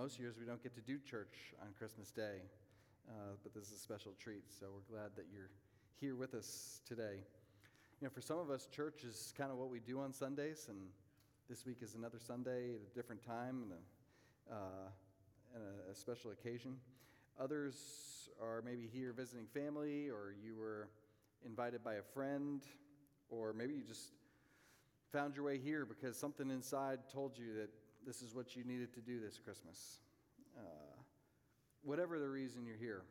most years, we don't get to do church on Christmas Day, uh, but this is a special treat, so we're glad that you're here with us today. You know, for some of us, church is kind of what we do on Sundays, and this week is another Sunday at a different time and a, uh, and a, a special occasion. Others are maybe here visiting family, or you were invited by a friend, or maybe you just found your way here because something inside told you that this is what you needed to do this Christmas. Uh, whatever the reason you're here,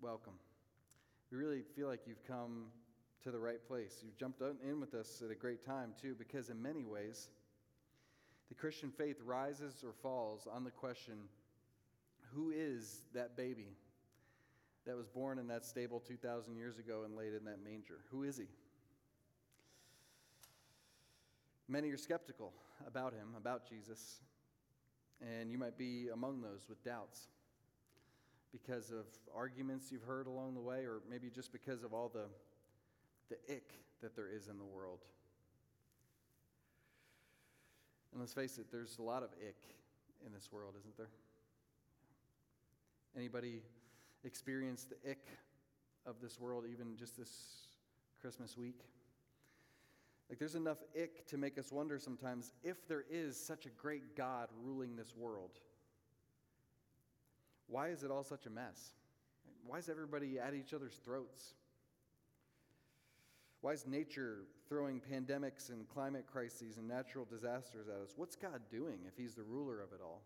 welcome. We really feel like you've come to the right place. You've jumped in with us at a great time, too, because in many ways, the Christian faith rises or falls on the question who is that baby that was born in that stable 2,000 years ago and laid in that manger? Who is he? Many are skeptical about him, about Jesus, and you might be among those with doubts because of arguments you've heard along the way, or maybe just because of all the, the ick that there is in the world. And let's face it, there's a lot of ick in this world, isn't there? Anybody experience the ick of this world even just this Christmas week? Like, there's enough ick to make us wonder sometimes if there is such a great God ruling this world. Why is it all such a mess? Why is everybody at each other's throats? Why is nature throwing pandemics and climate crises and natural disasters at us? What's God doing if He's the ruler of it all?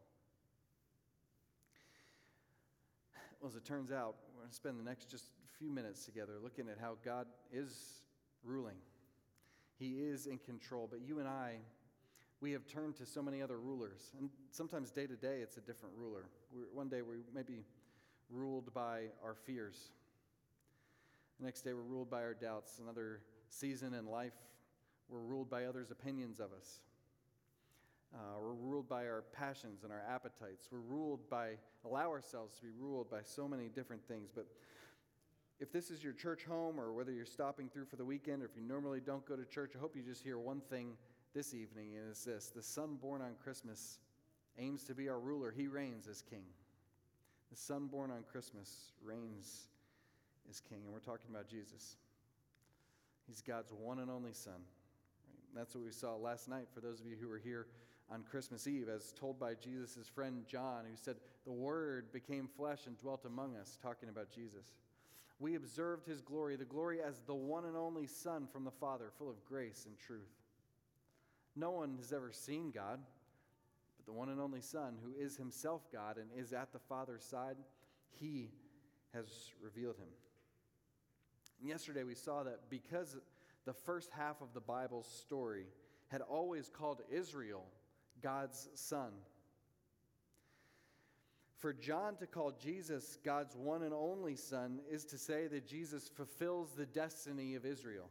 Well, as it turns out, we're going to spend the next just few minutes together looking at how God is ruling. He is in control. But you and I, we have turned to so many other rulers. And sometimes day to day, it's a different ruler. We're, one day, we may be ruled by our fears. The next day, we're ruled by our doubts. Another season in life, we're ruled by others' opinions of us. Uh, we're ruled by our passions and our appetites. We're ruled by, allow ourselves to be ruled by so many different things. But if this is your church home or whether you're stopping through for the weekend or if you normally don't go to church, I hope you just hear one thing this evening, and it's this the Son born on Christmas aims to be our ruler. He reigns as king. The Son born on Christmas reigns as king. And we're talking about Jesus. He's God's one and only Son. That's what we saw last night for those of you who were here on Christmas Eve, as told by Jesus' friend John, who said, The Word became flesh and dwelt among us, talking about Jesus we observed his glory, the glory as the one and only Son from the Father, full of grace and truth. No one has ever seen God, but the one and only Son, who is himself God and is at the Father's side, he has revealed him. And yesterday we saw that because the first half of the Bible's story had always called Israel God's son for John to call Jesus God's one and only Son is to say that Jesus fulfills the destiny of Israel.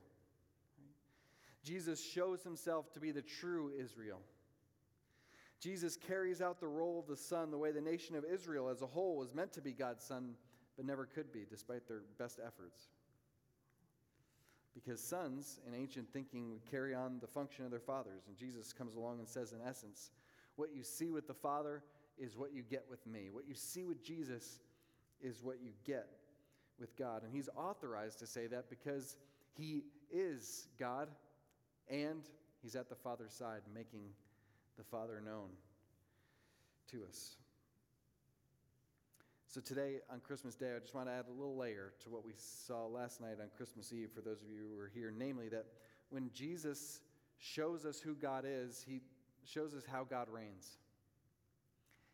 Jesus shows himself to be the true Israel. Jesus carries out the role of the Son the way the nation of Israel as a whole was meant to be God's Son, but never could be, despite their best efforts. Because sons, in ancient thinking, would carry on the function of their fathers. And Jesus comes along and says, in essence, what you see with the Father, is what you get with me. What you see with Jesus is what you get with God. And he's authorized to say that because he is God and he's at the Father's side making the Father known to us. So, today on Christmas Day, I just want to add a little layer to what we saw last night on Christmas Eve for those of you who were here. Namely, that when Jesus shows us who God is, he shows us how God reigns.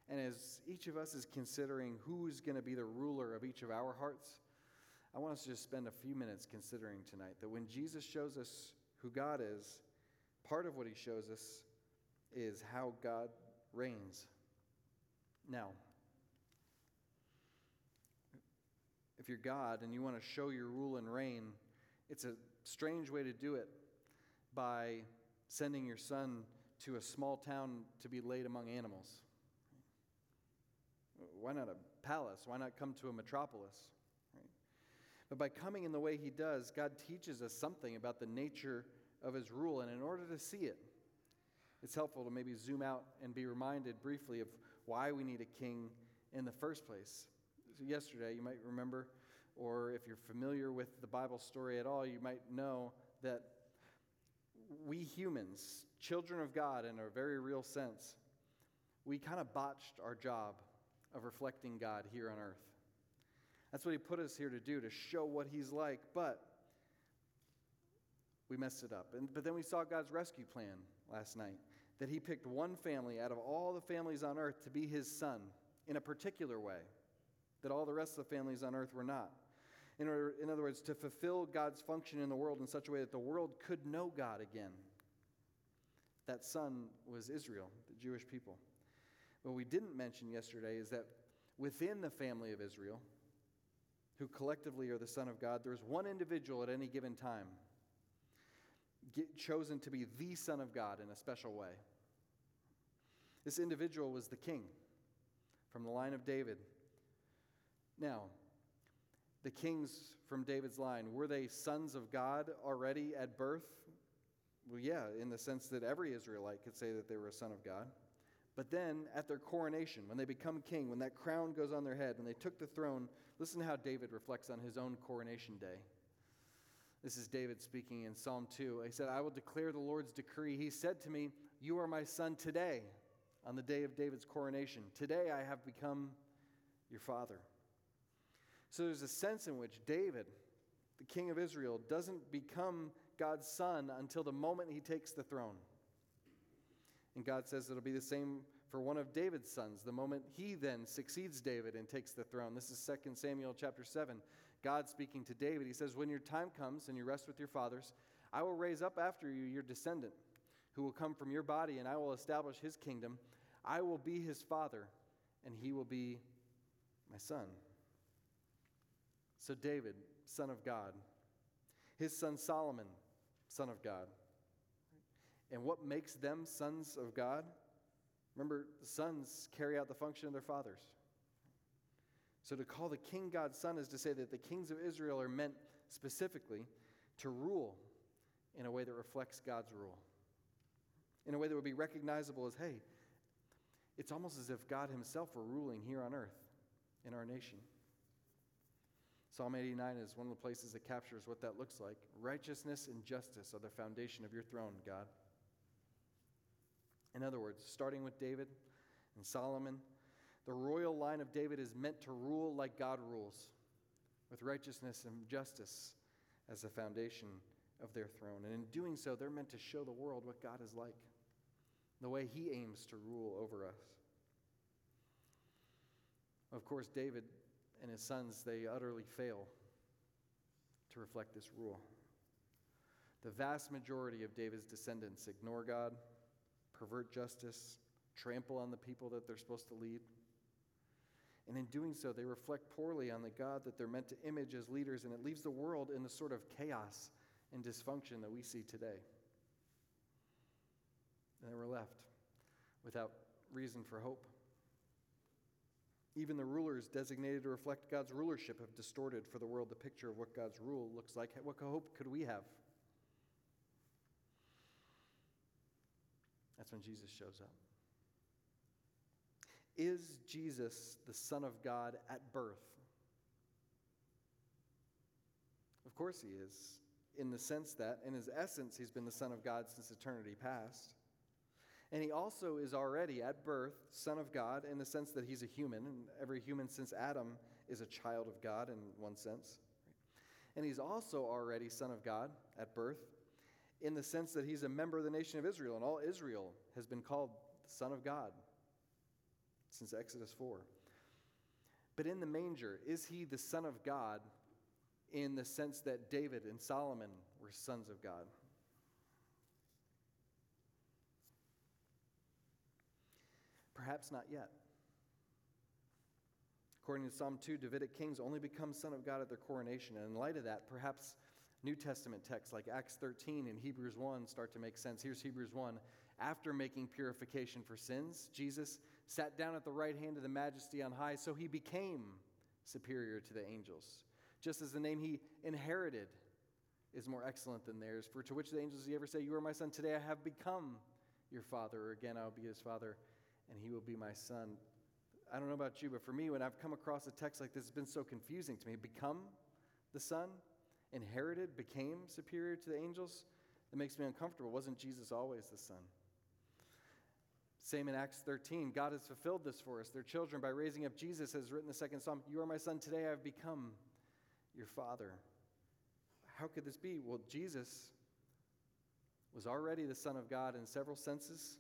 And as each of us is considering who's going to be the ruler of each of our hearts, I want us to just spend a few minutes considering tonight that when Jesus shows us who God is, part of what he shows us is how God reigns. Now, if you're God and you want to show your rule and reign, it's a strange way to do it by sending your son to a small town to be laid among animals. Why not a palace? Why not come to a metropolis? Right? But by coming in the way he does, God teaches us something about the nature of his rule. And in order to see it, it's helpful to maybe zoom out and be reminded briefly of why we need a king in the first place. So yesterday, you might remember, or if you're familiar with the Bible story at all, you might know that we humans, children of God in a very real sense, we kind of botched our job of reflecting God here on earth. That's what He put us here to do, to show what He's like, but we messed it up. And, but then we saw God's rescue plan last night that He picked one family out of all the families on earth to be His son in a particular way that all the rest of the families on earth were not. In, order, in other words, to fulfill God's function in the world in such a way that the world could know God again. That son was Israel, the Jewish people. What we didn't mention yesterday is that within the family of Israel, who collectively are the Son of God, there's one individual at any given time chosen to be the Son of God in a special way. This individual was the king from the line of David. Now, the kings from David's line, were they sons of God already at birth? Well, yeah, in the sense that every Israelite could say that they were a son of God. But then at their coronation, when they become king, when that crown goes on their head, when they took the throne, listen to how David reflects on his own coronation day. This is David speaking in Psalm 2. He said, I will declare the Lord's decree. He said to me, You are my son today, on the day of David's coronation. Today I have become your father. So there's a sense in which David, the king of Israel, doesn't become God's son until the moment he takes the throne. And God says it'll be the same for one of David's sons, the moment he then succeeds David and takes the throne. This is 2 Samuel chapter 7. God speaking to David, he says, When your time comes and you rest with your fathers, I will raise up after you your descendant, who will come from your body, and I will establish his kingdom. I will be his father, and he will be my son. So, David, son of God, his son Solomon, son of God. And what makes them sons of God? Remember, sons carry out the function of their fathers. So to call the king God's son is to say that the kings of Israel are meant specifically to rule in a way that reflects God's rule, in a way that would be recognizable as hey, it's almost as if God Himself were ruling here on earth in our nation. Psalm 89 is one of the places that captures what that looks like. Righteousness and justice are the foundation of your throne, God. In other words, starting with David and Solomon, the royal line of David is meant to rule like God rules, with righteousness and justice as the foundation of their throne. And in doing so, they're meant to show the world what God is like, the way he aims to rule over us. Of course, David and his sons, they utterly fail to reflect this rule. The vast majority of David's descendants ignore God pervert justice, trample on the people that they're supposed to lead. And in doing so, they reflect poorly on the God that they're meant to image as leaders, and it leaves the world in the sort of chaos and dysfunction that we see today. And then we're left without reason for hope. Even the rulers designated to reflect God's rulership have distorted for the world the picture of what God's rule looks like. What hope could we have? That's when Jesus shows up. Is Jesus the Son of God at birth? Of course, he is, in the sense that, in his essence, he's been the Son of God since eternity past. And he also is already at birth Son of God in the sense that he's a human, and every human since Adam is a child of God in one sense. And he's also already Son of God at birth in the sense that he's a member of the nation of Israel, and all Israel has been called the Son of God since Exodus 4. But in the manger, is he the Son of God in the sense that David and Solomon were sons of God? Perhaps not yet. According to Psalm 2, Davidic kings only become son of God at their coronation. And in light of that, perhaps New Testament texts like Acts 13 and Hebrews 1 start to make sense. Here's Hebrews 1. After making purification for sins, Jesus sat down at the right hand of the majesty on high, so he became superior to the angels. Just as the name he inherited is more excellent than theirs. For to which the angels he ever say, You are my son, today I have become your father, or again, I'll be his father, and he will be my son. I don't know about you, but for me, when I've come across a text like this, it's been so confusing to me. Become the son, inherited, became superior to the angels. It makes me uncomfortable. Wasn't Jesus always the son? Same in Acts 13. God has fulfilled this for us, their children, by raising up Jesus, as written the second psalm You are my son, today I have become your father. How could this be? Well, Jesus was already the Son of God in several senses,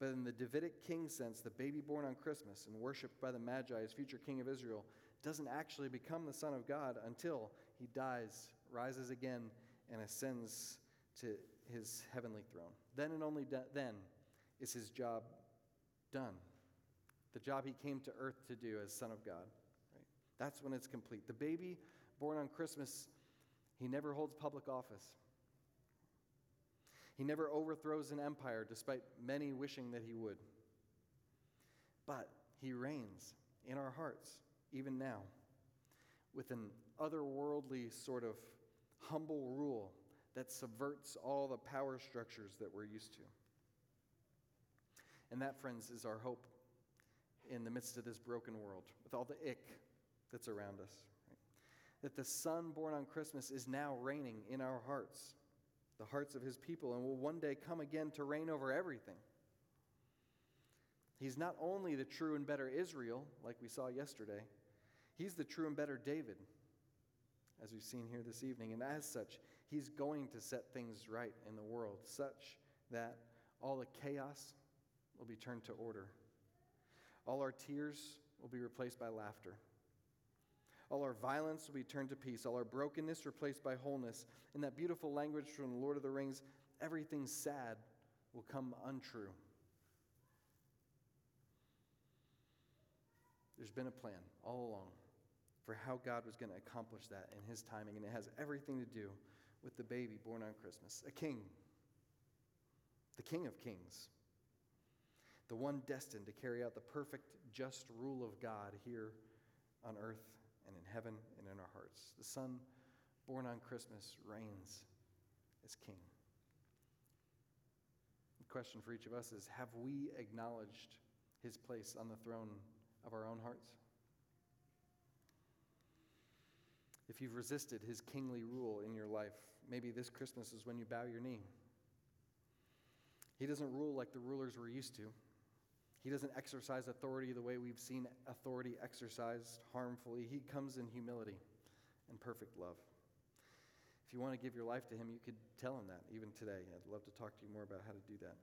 but in the Davidic king sense, the baby born on Christmas and worshiped by the Magi as future king of Israel doesn't actually become the Son of God until he dies, rises again, and ascends to his heavenly throne. Then and only then is his job done. The job he came to earth to do as Son of God. Right? That's when it's complete. The baby born on Christmas, he never holds public office. He never overthrows an empire, despite many wishing that he would. But he reigns in our hearts, even now, with an otherworldly sort of humble rule that subverts all the power structures that we're used to. And that, friends, is our hope in the midst of this broken world, with all the ick that's around us. That the Son born on Christmas is now reigning in our hearts, the hearts of His people, and will one day come again to reign over everything. He's not only the true and better Israel, like we saw yesterday, He's the true and better David, as we've seen here this evening. And as such, He's going to set things right in the world, such that all the chaos will be turned to order. All our tears will be replaced by laughter. All our violence will be turned to peace. All our brokenness replaced by wholeness. In that beautiful language from the Lord of the Rings, everything sad will come untrue. There's been a plan all along for how God was going to accomplish that in His timing, and it has everything to do with the baby born on Christmas a king, the King of Kings the one destined to carry out the perfect, just rule of God here on earth and in heaven and in our hearts. The Son, born on Christmas, reigns as King. The question for each of us is Have we acknowledged his place on the throne of our own hearts? If you've resisted his kingly rule in your life, maybe this Christmas is when you bow your knee. He doesn't rule like the rulers we're used to. He doesn't exercise authority the way we've seen authority exercised harmfully. He comes in humility and perfect love. If you want to give your life to Him, you could tell Him that even today. I'd love to talk to you more about how to do that.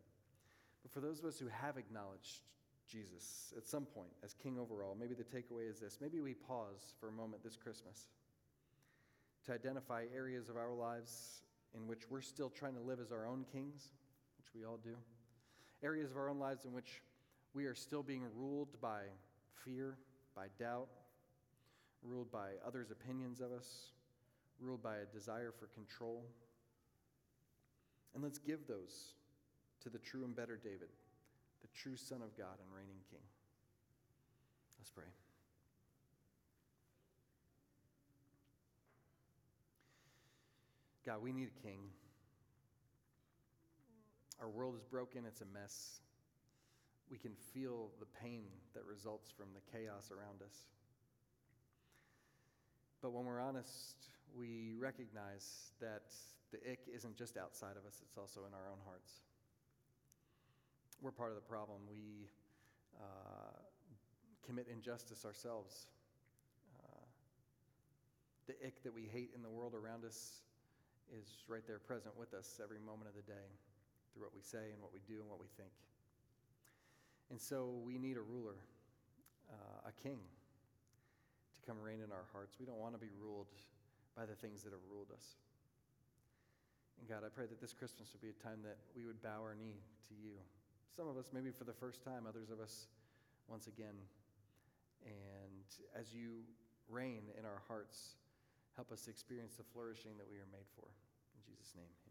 But for those of us who have acknowledged Jesus at some point as King over all, maybe the takeaway is this. Maybe we pause for a moment this Christmas to identify areas of our lives in which we're still trying to live as our own kings, which we all do. Areas of our own lives in which we are still being ruled by fear, by doubt, ruled by others' opinions of us, ruled by a desire for control. And let's give those to the true and better David, the true Son of God and reigning King. Let's pray. God, we need a king. Our world is broken, it's a mess we can feel the pain that results from the chaos around us. But when we're honest, we recognize that the ick isn't just outside of us, it's also in our own hearts. We're part of the problem. We uh, commit injustice ourselves. Uh, the ick that we hate in the world around us is right there present with us every moment of the day through what we say and what we do and what we think. And so we need a ruler, uh, a king, to come reign in our hearts. We don't want to be ruled by the things that have ruled us. And God, I pray that this Christmas would be a time that we would bow our knee to you. Some of us, maybe for the first time, others of us, once again. And as you reign in our hearts, help us experience the flourishing that we are made for. In Jesus' name, amen.